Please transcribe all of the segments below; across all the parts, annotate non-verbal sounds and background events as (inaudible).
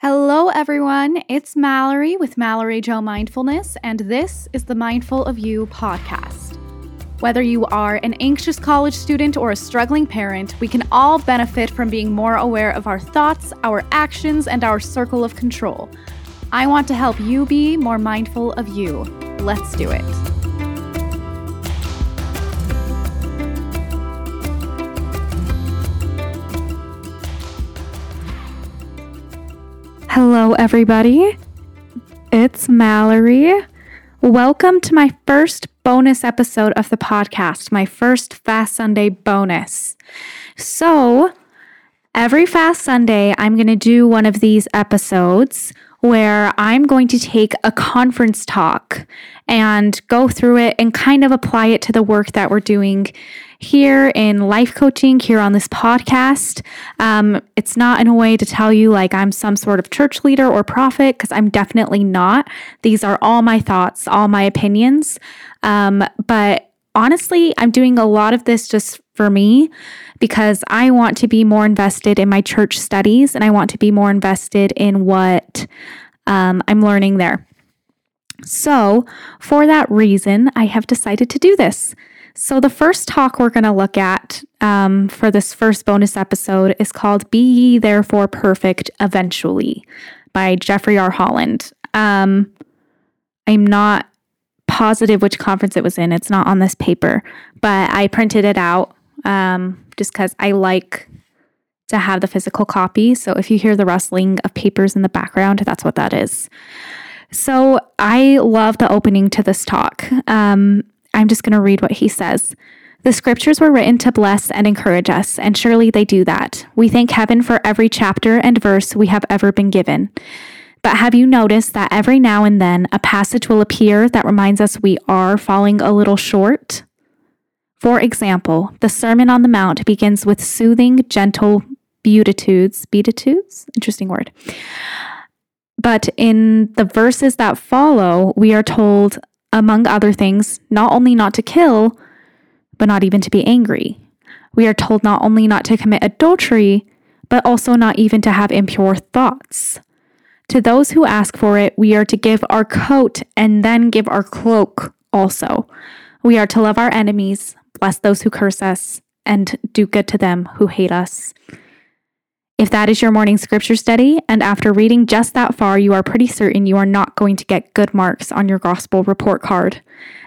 Hello, everyone. It's Mallory with Mallory Joe Mindfulness, and this is the Mindful of You podcast. Whether you are an anxious college student or a struggling parent, we can all benefit from being more aware of our thoughts, our actions, and our circle of control. I want to help you be more mindful of you. Let's do it. Hello, everybody. It's Mallory. Welcome to my first bonus episode of the podcast, my first Fast Sunday bonus. So, every Fast Sunday, I'm going to do one of these episodes where I'm going to take a conference talk and go through it and kind of apply it to the work that we're doing here in life coaching, here on this podcast. Um, it's not in a way to tell you like I'm some sort of church leader or prophet, because I'm definitely not. These are all my thoughts, all my opinions. Um, but honestly, I'm doing a lot of this just for me because I want to be more invested in my church studies and I want to be more invested in what um, I'm learning there. So, for that reason, I have decided to do this. So, the first talk we're going to look at um, for this first bonus episode is called Be Ye Therefore Perfect Eventually by Jeffrey R. Holland. Um, I'm not positive which conference it was in, it's not on this paper, but I printed it out um, just because I like to have the physical copy. So, if you hear the rustling of papers in the background, that's what that is. So, I love the opening to this talk. Um, I'm just going to read what he says. The scriptures were written to bless and encourage us, and surely they do that. We thank heaven for every chapter and verse we have ever been given. But have you noticed that every now and then a passage will appear that reminds us we are falling a little short? For example, the Sermon on the Mount begins with soothing, gentle beatitudes. Beatitudes? Interesting word. But in the verses that follow, we are told among other things, not only not to kill, but not even to be angry. We are told not only not to commit adultery, but also not even to have impure thoughts. To those who ask for it, we are to give our coat and then give our cloak also. We are to love our enemies, bless those who curse us, and do good to them who hate us. If that is your morning scripture study, and after reading just that far, you are pretty certain you are not going to get good marks on your gospel report card,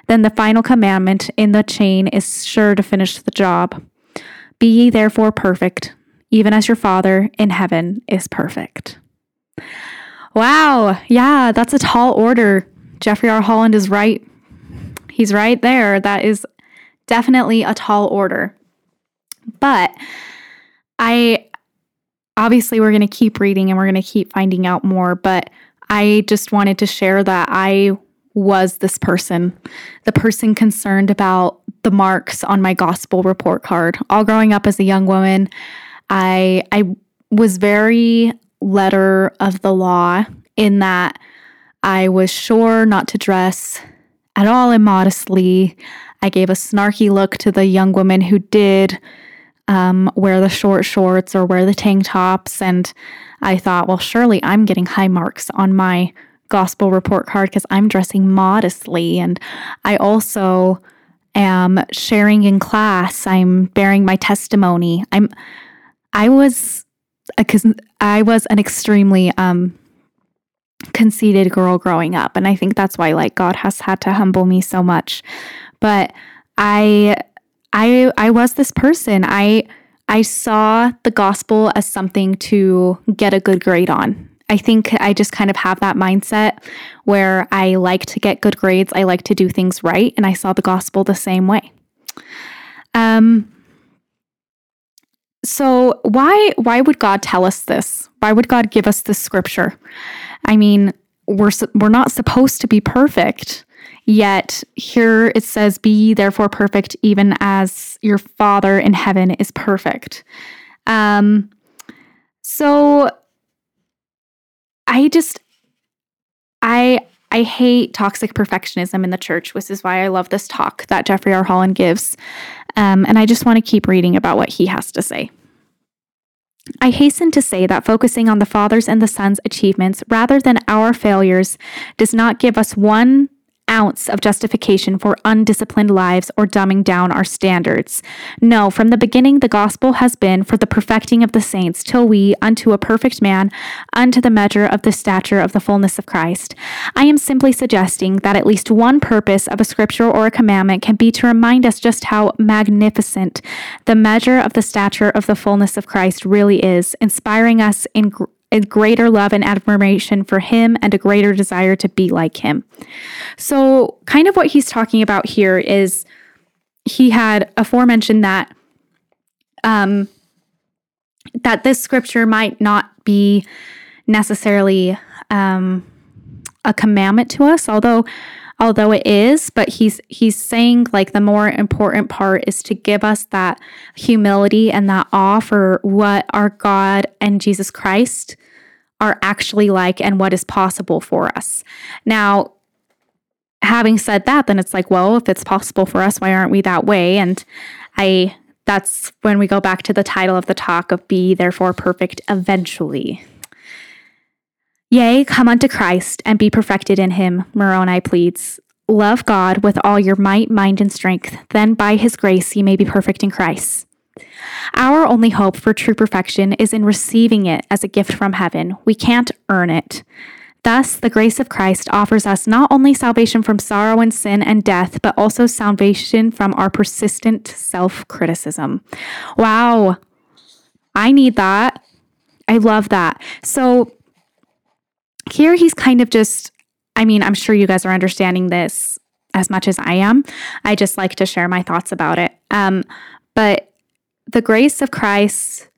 then the final commandment in the chain is sure to finish the job. Be ye therefore perfect, even as your Father in heaven is perfect. Wow, yeah, that's a tall order. Jeffrey R. Holland is right. He's right there. That is definitely a tall order. But I obviously we're going to keep reading and we're going to keep finding out more, but I just wanted to share that I was this person, the person concerned about the marks on my gospel report card. All growing up as a young woman, I I was very letter of the law in that I was sure not to dress at all immodestly. I gave a snarky look to the young woman who did um, wear the short shorts or wear the tank tops. And I thought, well, surely I'm getting high marks on my gospel report card because I'm dressing modestly. And I also am sharing in class. I'm bearing my testimony. I'm, I was, because I was an extremely, um, conceited girl growing up and i think that's why like god has had to humble me so much but i I I was this person. I I saw the gospel as something to get a good grade on. I think I just kind of have that mindset where I like to get good grades. I like to do things right, and I saw the gospel the same way. Um so why why would God tell us this? Why would God give us this scripture? I mean, we're we're not supposed to be perfect. Yet here it says, Be ye therefore perfect, even as your Father in heaven is perfect. Um, so I just, I, I hate toxic perfectionism in the church, which is why I love this talk that Jeffrey R. Holland gives. Um, and I just want to keep reading about what he has to say. I hasten to say that focusing on the Father's and the Son's achievements rather than our failures does not give us one ounce of justification for undisciplined lives or dumbing down our standards. No, from the beginning, the gospel has been for the perfecting of the saints, till we, unto a perfect man, unto the measure of the stature of the fullness of Christ. I am simply suggesting that at least one purpose of a scripture or a commandment can be to remind us just how magnificent the measure of the stature of the fullness of Christ really is, inspiring us in a greater love and admiration for him and a greater desire to be like him. So, kind of what he's talking about here is he had aforementioned that um that this scripture might not be necessarily um a commandment to us, although although it is but he's he's saying like the more important part is to give us that humility and that awe for what our god and jesus christ are actually like and what is possible for us. Now, having said that, then it's like, well, if it's possible for us, why aren't we that way? And I that's when we go back to the title of the talk of be therefore perfect eventually. Yea, come unto Christ and be perfected in him, Moroni pleads. Love God with all your might, mind, and strength. Then by his grace ye may be perfect in Christ. Our only hope for true perfection is in receiving it as a gift from heaven. We can't earn it. Thus, the grace of Christ offers us not only salvation from sorrow and sin and death, but also salvation from our persistent self criticism. Wow. I need that. I love that. So, here he's kind of just, I mean, I'm sure you guys are understanding this as much as I am. I just like to share my thoughts about it. Um, but the grace of Christ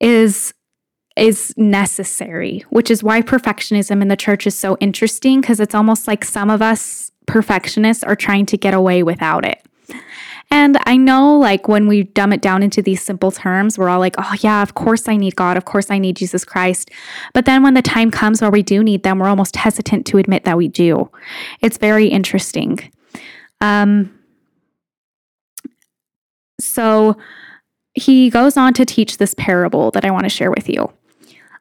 is is necessary, which is why perfectionism in the church is so interesting because it's almost like some of us perfectionists are trying to get away without it. And I know, like, when we dumb it down into these simple terms, we're all like, oh, yeah, of course I need God. Of course I need Jesus Christ. But then when the time comes where we do need them, we're almost hesitant to admit that we do. It's very interesting. Um, so, he goes on to teach this parable that I want to share with you.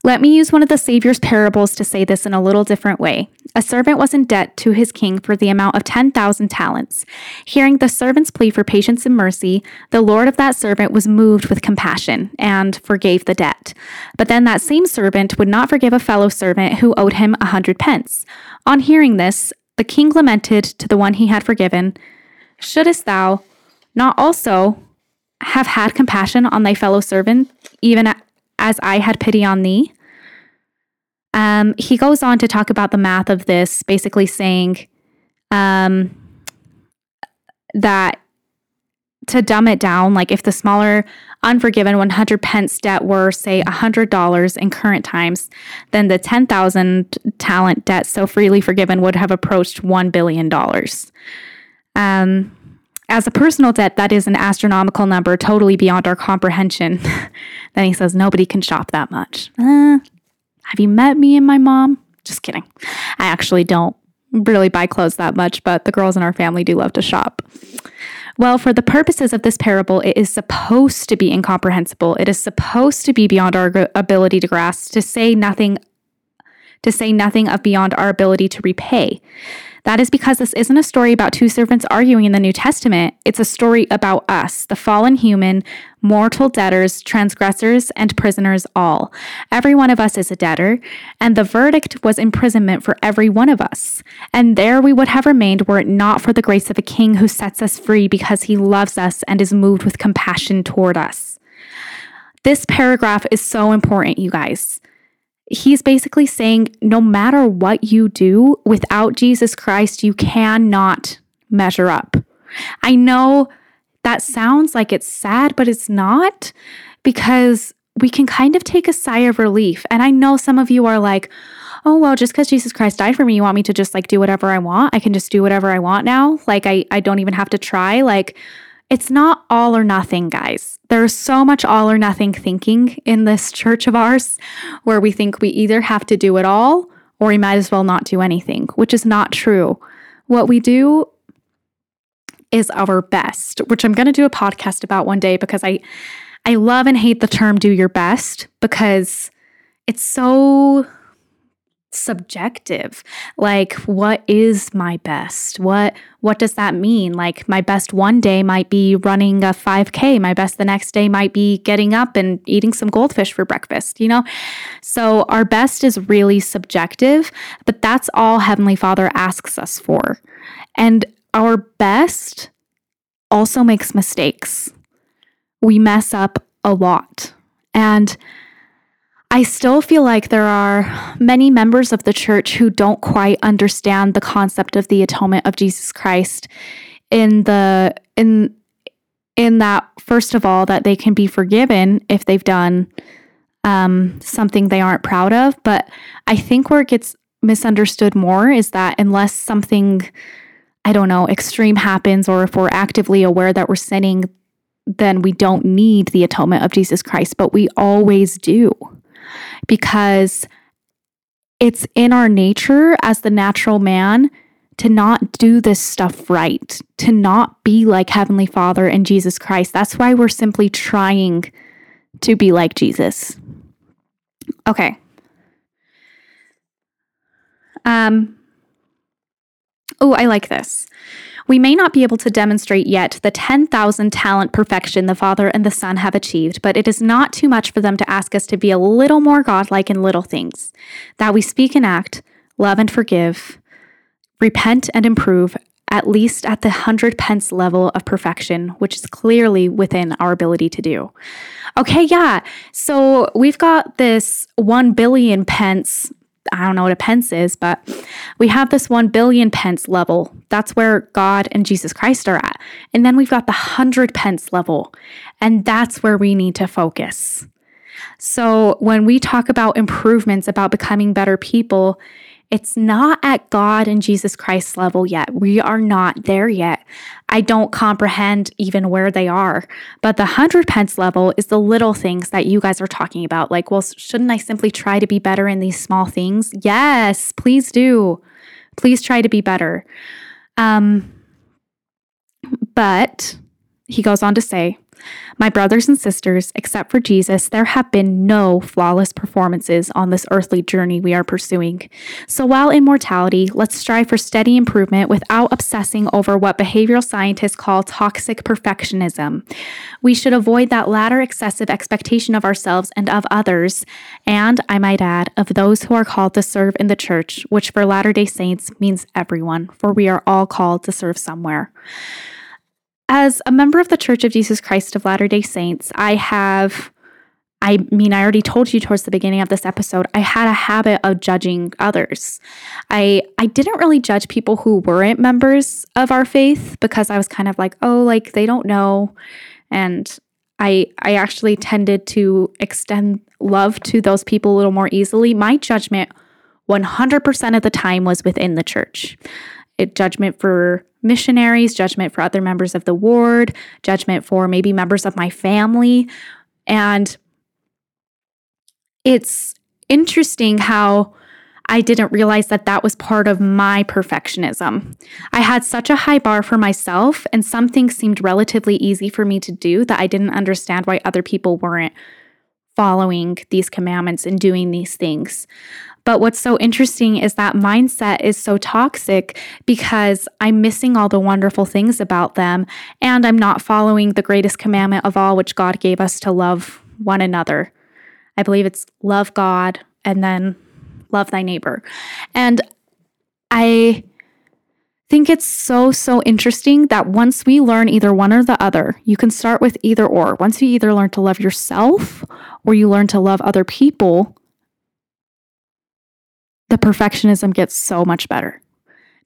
Let me use one of the Savior's parables to say this in a little different way. A servant was in debt to his king for the amount of 10,000 talents. Hearing the servant's plea for patience and mercy, the Lord of that servant was moved with compassion and forgave the debt. But then that same servant would not forgive a fellow servant who owed him a hundred pence. On hearing this, the king lamented to the one he had forgiven, Shouldest thou not also have had compassion on thy fellow servant, even as I had pity on thee. Um, he goes on to talk about the math of this, basically saying um, that to dumb it down, like if the smaller unforgiven 100 pence debt were, say, $100 in current times, then the 10,000 talent debt so freely forgiven would have approached $1 billion. Um, as a personal debt, that is an astronomical number, totally beyond our comprehension. (laughs) then he says, Nobody can shop that much. Uh, have you met me and my mom? Just kidding. I actually don't really buy clothes that much, but the girls in our family do love to shop. Well, for the purposes of this parable, it is supposed to be incomprehensible. It is supposed to be beyond our ability to grasp, to say nothing to say nothing of beyond our ability to repay. That is because this isn't a story about two servants arguing in the New Testament. It's a story about us, the fallen human, mortal debtors, transgressors, and prisoners all. Every one of us is a debtor, and the verdict was imprisonment for every one of us. And there we would have remained were it not for the grace of a king who sets us free because he loves us and is moved with compassion toward us. This paragraph is so important, you guys he's basically saying no matter what you do without Jesus Christ, you cannot measure up. I know that sounds like it's sad, but it's not because we can kind of take a sigh of relief. And I know some of you are like, oh, well, just because Jesus Christ died for me, you want me to just like do whatever I want? I can just do whatever I want now. Like, I, I don't even have to try. Like, it's not all or nothing, guys. There's so much all or nothing thinking in this church of ours where we think we either have to do it all or we might as well not do anything, which is not true. What we do is our best, which I'm going to do a podcast about one day because I I love and hate the term do your best because it's so subjective. Like what is my best? What what does that mean? Like my best one day might be running a 5k my best the next day might be getting up and eating some goldfish for breakfast you know? So our best is really subjective but that's all heavenly father asks us for. And our best also makes mistakes. We mess up a lot. And I still feel like there are many members of the church who don't quite understand the concept of the atonement of Jesus Christ in the in in that first of all that they can be forgiven if they've done um, something they aren't proud of. But i think where it gets misunderstood more is that unless something i don't know extreme happens or if we're actively aware that we're sinning then we don't need the atonement of jesus christ but we always do because it's in our nature as the natural man to not do this stuff right, to not be like Heavenly Father and Jesus Christ. That's why we're simply trying to be like Jesus. Okay. Um Oh, I like this. We may not be able to demonstrate yet the 10,000 talent perfection the Father and the Son have achieved, but it is not too much for them to ask us to be a little more godlike in little things, that we speak and act, love and forgive, repent and improve, at least at the hundred pence level of perfection, which is clearly within our ability to do. Okay, yeah. So we've got this 1 billion pence I don't know what a pence is, but we have this 1 billion pence level. That's where God and Jesus Christ are at. And then we've got the 100 pence level, and that's where we need to focus. So when we talk about improvements, about becoming better people, it's not at God and Jesus Christ level yet. We are not there yet. I don't comprehend even where they are. But the 100 pence level is the little things that you guys are talking about. Like, well, shouldn't I simply try to be better in these small things? Yes, please do. Please try to be better. Um, but he goes on to say, my brothers and sisters, except for Jesus, there have been no flawless performances on this earthly journey we are pursuing. So while in mortality, let's strive for steady improvement without obsessing over what behavioral scientists call toxic perfectionism. We should avoid that latter excessive expectation of ourselves and of others, and I might add, of those who are called to serve in the church, which for Latter day Saints means everyone, for we are all called to serve somewhere. As a member of the Church of Jesus Christ of Latter day Saints, I have, I mean, I already told you towards the beginning of this episode, I had a habit of judging others. I, I didn't really judge people who weren't members of our faith because I was kind of like, oh, like they don't know. And I, I actually tended to extend love to those people a little more easily. My judgment 100% of the time was within the church. It judgment for missionaries, judgment for other members of the ward, judgment for maybe members of my family. And it's interesting how I didn't realize that that was part of my perfectionism. I had such a high bar for myself, and some things seemed relatively easy for me to do that I didn't understand why other people weren't following these commandments and doing these things. But what's so interesting is that mindset is so toxic because I'm missing all the wonderful things about them and I'm not following the greatest commandment of all, which God gave us to love one another. I believe it's love God and then love thy neighbor. And I think it's so, so interesting that once we learn either one or the other, you can start with either or. Once you either learn to love yourself or you learn to love other people, the perfectionism gets so much better.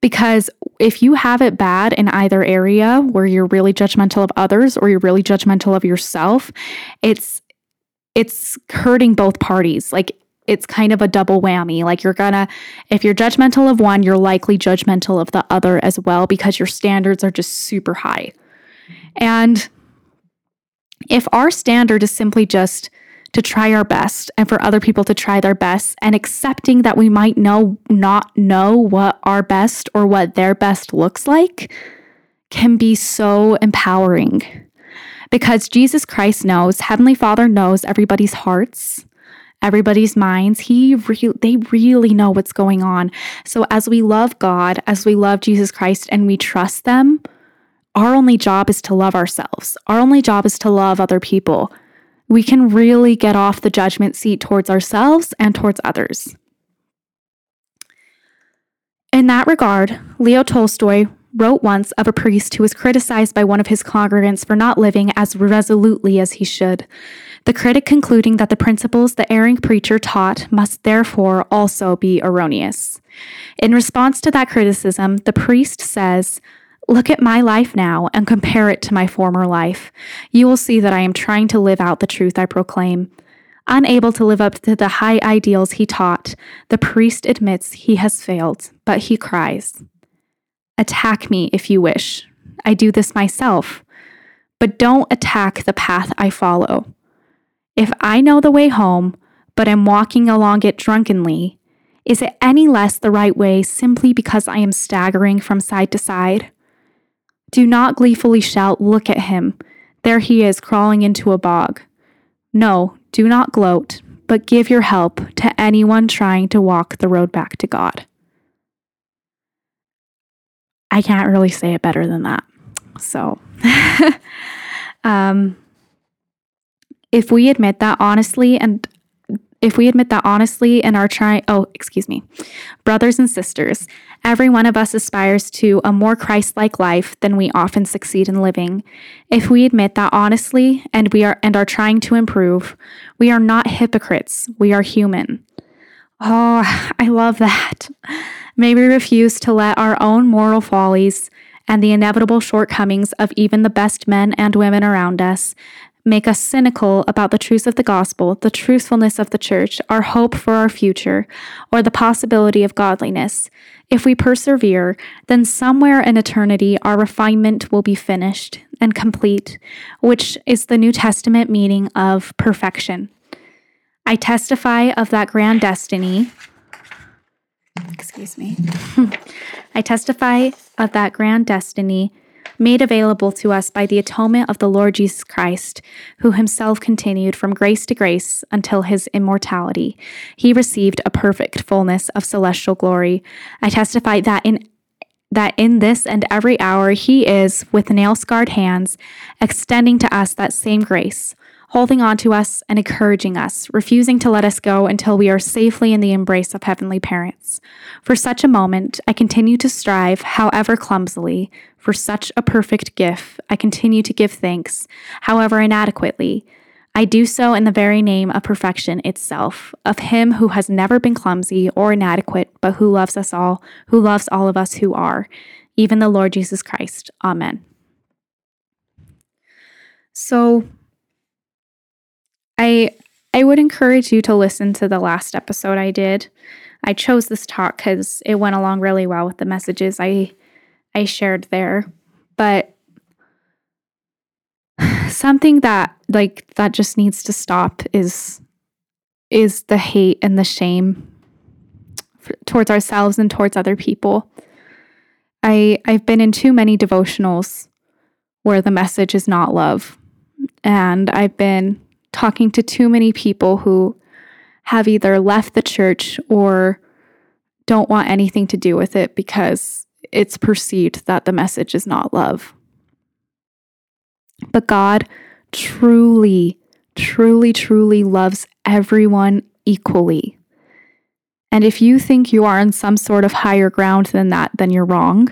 Because if you have it bad in either area where you're really judgmental of others or you're really judgmental of yourself, it's it's hurting both parties. Like it's kind of a double whammy. Like you're gonna, if you're judgmental of one, you're likely judgmental of the other as well because your standards are just super high. And if our standard is simply just to try our best and for other people to try their best and accepting that we might know not know what our best or what their best looks like can be so empowering because Jesus Christ knows, Heavenly Father knows everybody's hearts, everybody's minds. He re- they really know what's going on. So as we love God, as we love Jesus Christ and we trust them, our only job is to love ourselves. Our only job is to love other people. We can really get off the judgment seat towards ourselves and towards others. In that regard, Leo Tolstoy wrote once of a priest who was criticized by one of his congregants for not living as resolutely as he should. The critic concluding that the principles the erring preacher taught must therefore also be erroneous. In response to that criticism, the priest says, Look at my life now and compare it to my former life. You will see that I am trying to live out the truth I proclaim. Unable to live up to the high ideals he taught, the priest admits he has failed, but he cries, Attack me if you wish. I do this myself. But don't attack the path I follow. If I know the way home, but am walking along it drunkenly, is it any less the right way simply because I am staggering from side to side? Do not gleefully shout, Look at him. There he is crawling into a bog. No, do not gloat, but give your help to anyone trying to walk the road back to God. I can't really say it better than that. So, (laughs) um, if we admit that honestly and if we admit that honestly and are trying, oh, excuse me, brothers and sisters, every one of us aspires to a more Christ like life than we often succeed in living. If we admit that honestly and we are and are trying to improve, we are not hypocrites, we are human. Oh, I love that. May we refuse to let our own moral follies and the inevitable shortcomings of even the best men and women around us make us cynical about the truths of the gospel, the truthfulness of the church, our hope for our future, or the possibility of godliness. If we persevere, then somewhere in eternity our refinement will be finished and complete, which is the New Testament meaning of perfection. I testify of that grand destiny excuse me. (laughs) I testify of that grand destiny made available to us by the atonement of the Lord Jesus Christ, who himself continued from grace to grace until his immortality. He received a perfect fullness of celestial glory. I testify that in that in this and every hour he is, with nail scarred hands, extending to us that same grace holding on to us and encouraging us, refusing to let us go until we are safely in the embrace of heavenly parents. For such a moment, I continue to strive, however clumsily, for such a perfect gift. I continue to give thanks, however inadequately. I do so in the very name of perfection itself, of Him who has never been clumsy or inadequate, but who loves us all, who loves all of us who are, even the Lord Jesus Christ. Amen. So, I I would encourage you to listen to the last episode I did. I chose this talk cuz it went along really well with the messages I I shared there. But (sighs) something that like that just needs to stop is is the hate and the shame for, towards ourselves and towards other people. I I've been in too many devotionals where the message is not love. And I've been talking to too many people who have either left the church or don't want anything to do with it because it's perceived that the message is not love. But God truly, truly, truly loves everyone equally. And if you think you are on some sort of higher ground than that, then you're wrong.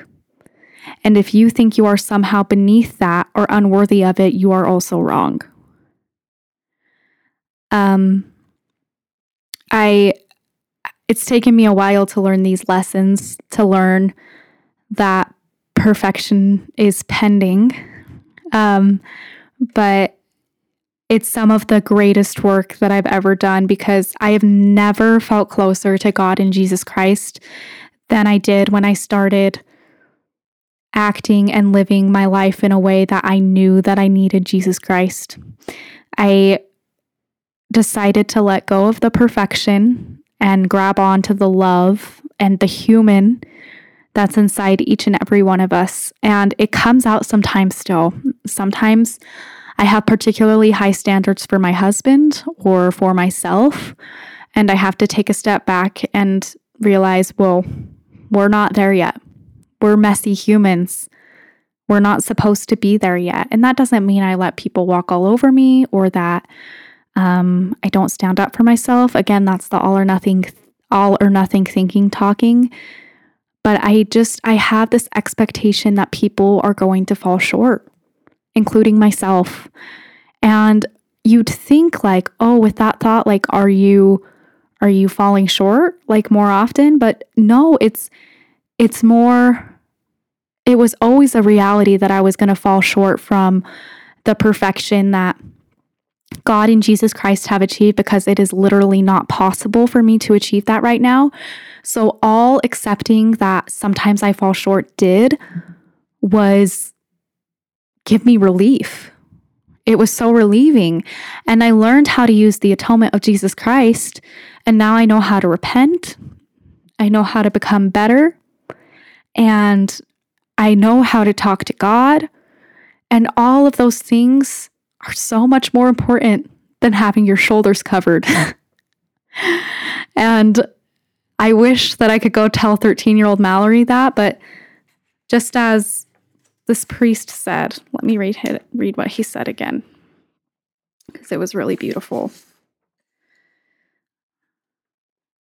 And if you think you are somehow beneath that or unworthy of it, you are also wrong. Um, I it's taken me a while to learn these lessons, to learn that perfection is pending. Um, but it's some of the greatest work that I've ever done because I have never felt closer to God and Jesus Christ than I did when I started acting and living my life in a way that I knew that I needed Jesus Christ. I decided to let go of the perfection and grab onto the love and the human that's inside each and every one of us. And it comes out sometimes still. Sometimes I have particularly high standards for my husband or for myself. And I have to take a step back and realize, well, we're not there yet. We're messy humans. We're not supposed to be there yet. And that doesn't mean I let people walk all over me or that um, I don't stand up for myself. Again, that's the all or nothing, all or nothing thinking talking. But I just, I have this expectation that people are going to fall short, including myself. And you'd think like, oh, with that thought, like, are you, are you falling short like more often? But no, it's, it's more, it was always a reality that I was going to fall short from the perfection that God and Jesus Christ have achieved because it is literally not possible for me to achieve that right now. So, all accepting that sometimes I fall short did was give me relief. It was so relieving. And I learned how to use the atonement of Jesus Christ. And now I know how to repent. I know how to become better. And I know how to talk to God. And all of those things are so much more important than having your shoulders covered. (laughs) and I wish that I could go tell 13 year old Mallory that, but just as this priest said, let me read, it, read what he said again, because it was really beautiful.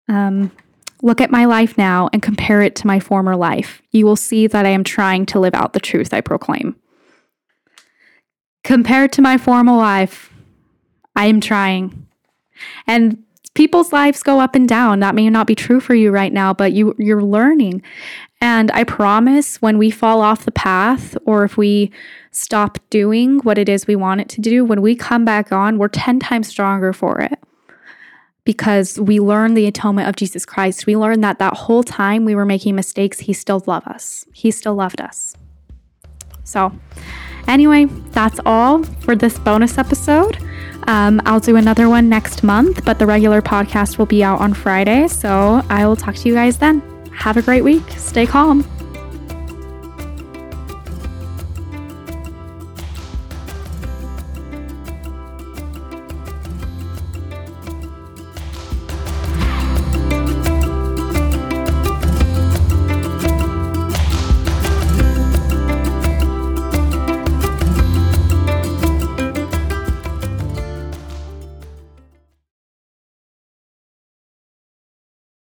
Um, Look at my life now and compare it to my former life. You will see that I am trying to live out the truth I proclaim. Compared to my former life, I am trying. And people's lives go up and down. That may not be true for you right now, but you you're learning. And I promise when we fall off the path or if we stop doing what it is we want it to do, when we come back on, we're 10 times stronger for it because we learn the atonement of Jesus Christ. We learn that that whole time we were making mistakes, He still loved us. He still loved us. So, anyway, that's all for this bonus episode. Um, I'll do another one next month, but the regular podcast will be out on Friday. So, I will talk to you guys then. Have a great week. Stay calm.